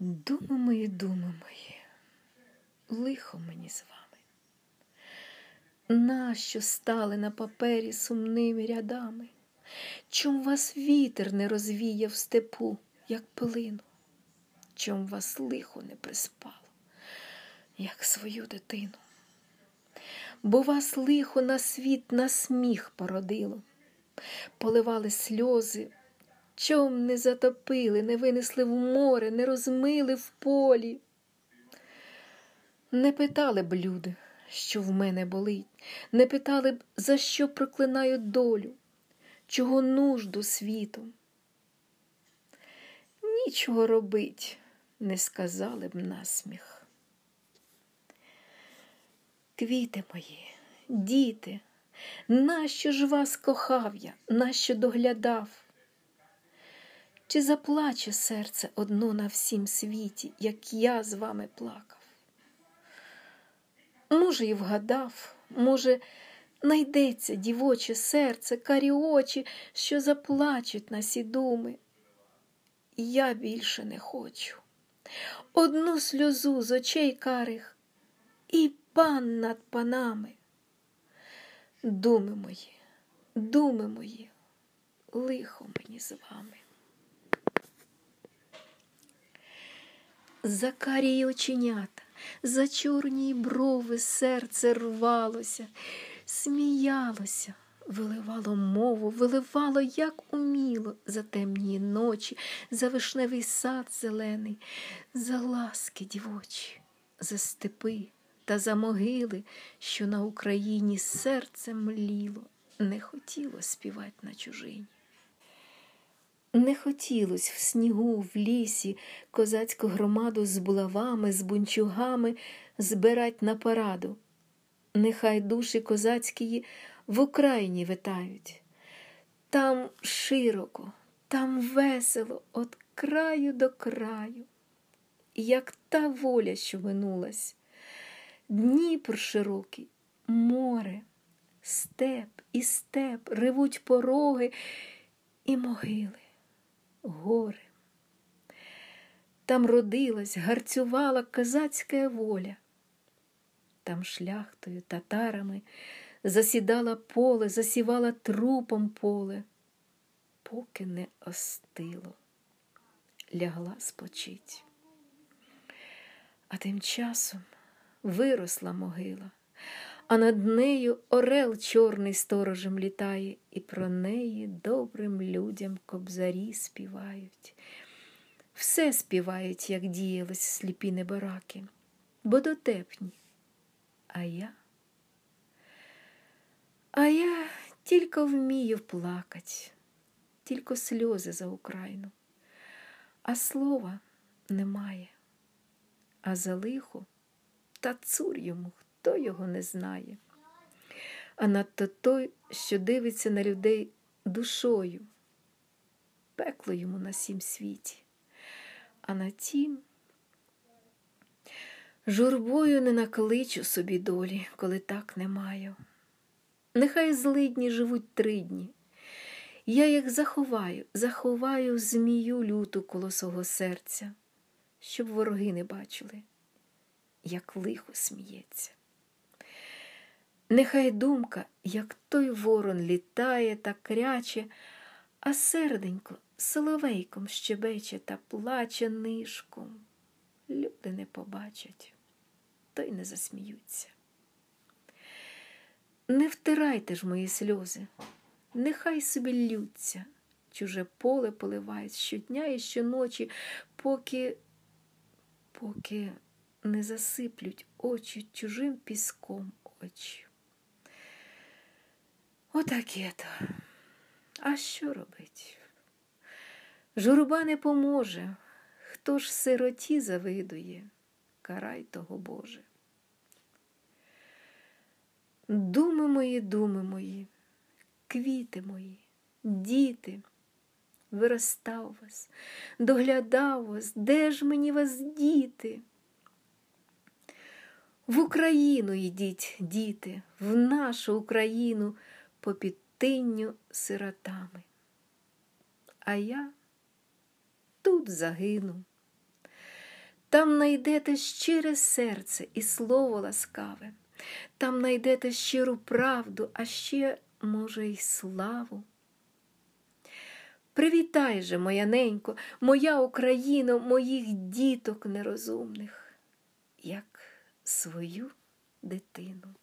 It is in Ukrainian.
Думи мої, думи лихо мені з вами. Нащо стали на папері сумними рядами? Чом вас вітер не розвіяв в степу, як пилину? Чом вас лихо не приспало, як свою дитину? Бо вас лихо на світ на сміх породило, поливали сльози, чом не затопили, не винесли в море, не розмили в полі. Не питали б люди, що в мене болить, не питали б, за що проклинаю долю, чого нужду світу. Нічого робить, не сказали б насміх. Квіти мої, діти, нащо ж вас кохав я, нащо доглядав? Чи заплаче серце одно на всім світі, як я з вами плакав? Може, і вгадав, може, найдеться дівоче серце, карі очі, що заплачуть на сі думи. Я більше не хочу. Одну сльозу з очей карих і пан над панами. Думи мої, думи мої, лихо мені з вами. За карії оченята, за чорні брови серце рвалося, сміялося, виливало мову, виливало, як уміло, за темні ночі, за вишневий сад зелений, за ласки дівочі, за степи та за могили, що на Україні серце мліло, не хотіло співати на чужині. Не хотілось в снігу, в лісі козацьку громаду з булавами, з бунчугами збирать на параду. Нехай душі козацькі в Україні витають. Там широко, там весело, от краю до краю, як та воля, що минулась. Дніпр широкий, море, степ і степ, ревуть пороги і могили гори. Там родилась, гарцювала козацька воля, там шляхтою, татарами засідала поле, засівала трупом поле, поки не остило, лягла спочить. А тим часом виросла могила, а над нею орел чорний сторожем літає, і про неї добрим людям кобзарі співають. Все співають, як діялись сліпі небараки, бо дотепні. А я, а я тільки вмію плакать, тільки сльози за Україну, а слова немає, а за лихо та цур йому хто його не знає, а надто той, що дивиться на людей душою, пекло йому на сім світі, а на тім журбою не накличу собі долі, коли так не маю. Нехай злидні живуть три дні. Я їх заховаю, заховаю змію люту коло свого серця, щоб вороги не бачили, як лихо сміється. Нехай думка, як той ворон літає та кряче, а серденько соловейком щебече та плаче нишком. Люди не побачать, то й не засміються. Не втирайте ж мої сльози, нехай собі ллються, чуже поле поливають щодня і щоночі, поки, поки не засиплють очі чужим піском очі. Отаке то. А що робить? Журба не поможе, хто ж сироті завидує, карай того Боже. Думи мої, думи мої, квіти мої, діти, виростав вас, доглядав вас, де ж мені вас діти? В Україну йдіть, діти, в нашу Україну по підтинню сиротами. А я тут загину. Там найдете щире серце і слово ласкаве, там найдете щиру правду, а ще, може, й славу. Привітай же, моя ненько, моя Україно, моїх діток нерозумних, як свою дитину.